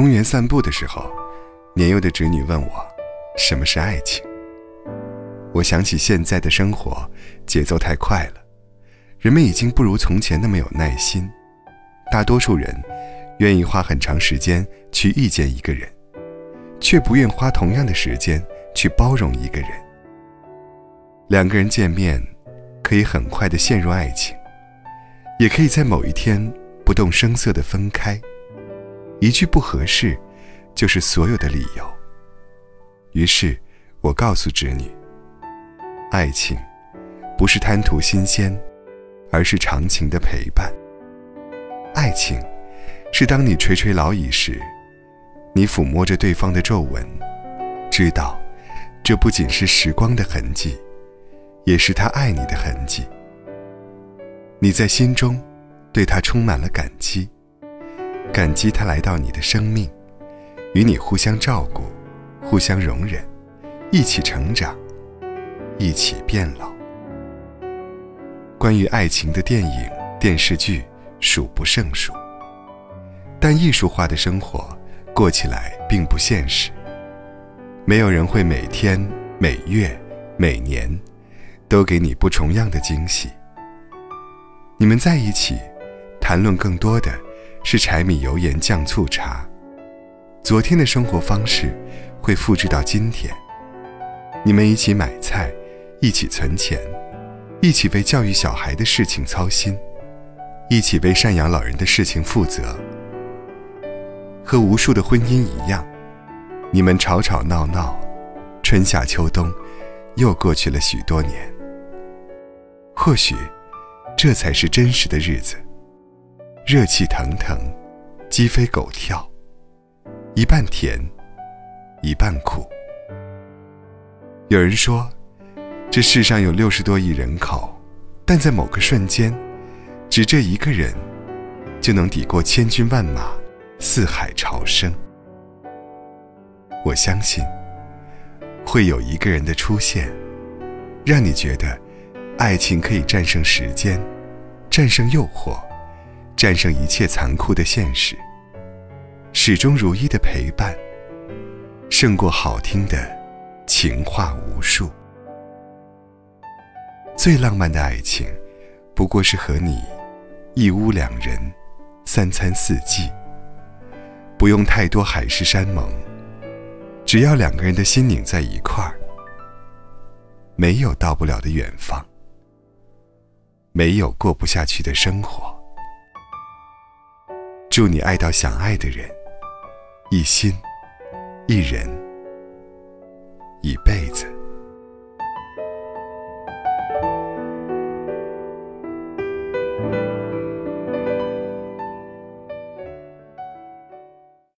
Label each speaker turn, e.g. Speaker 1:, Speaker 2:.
Speaker 1: 公园散步的时候，年幼的侄女问我：“什么是爱情？”我想起现在的生活节奏太快了，人们已经不如从前那么有耐心。大多数人愿意花很长时间去遇见一个人，却不愿花同样的时间去包容一个人。两个人见面，可以很快的陷入爱情，也可以在某一天不动声色的分开。一句不合适，就是所有的理由。于是，我告诉侄女：爱情不是贪图新鲜，而是长情的陪伴。爱情，是当你垂垂老矣时，你抚摸着对方的皱纹，知道，这不仅是时光的痕迹。也是他爱你的痕迹。你在心中对他充满了感激，感激他来到你的生命，与你互相照顾，互相容忍，一起成长，一起变老。关于爱情的电影、电视剧数不胜数，但艺术化的生活过起来并不现实。没有人会每天、每月、每年。都给你不重样的惊喜。你们在一起，谈论更多的是柴米油盐酱醋茶。昨天的生活方式会复制到今天。你们一起买菜，一起存钱，一起为教育小孩的事情操心，一起为赡养老人的事情负责。和无数的婚姻一样，你们吵吵闹闹，春夏秋冬，又过去了许多年。或许，这才是真实的日子。热气腾腾，鸡飞狗跳，一半甜，一半苦。有人说，这世上有六十多亿人口，但在某个瞬间，只这一个人，就能抵过千军万马，四海潮生。我相信，会有一个人的出现，让你觉得。爱情可以战胜时间，战胜诱惑，战胜一切残酷的现实。始终如一的陪伴，胜过好听的情话无数。最浪漫的爱情，不过是和你一屋两人，三餐四季，不用太多海誓山盟，只要两个人的心拧在一块儿，没有到不了的远方。没有过不下去的生活。祝你爱到想爱的人，一心一人，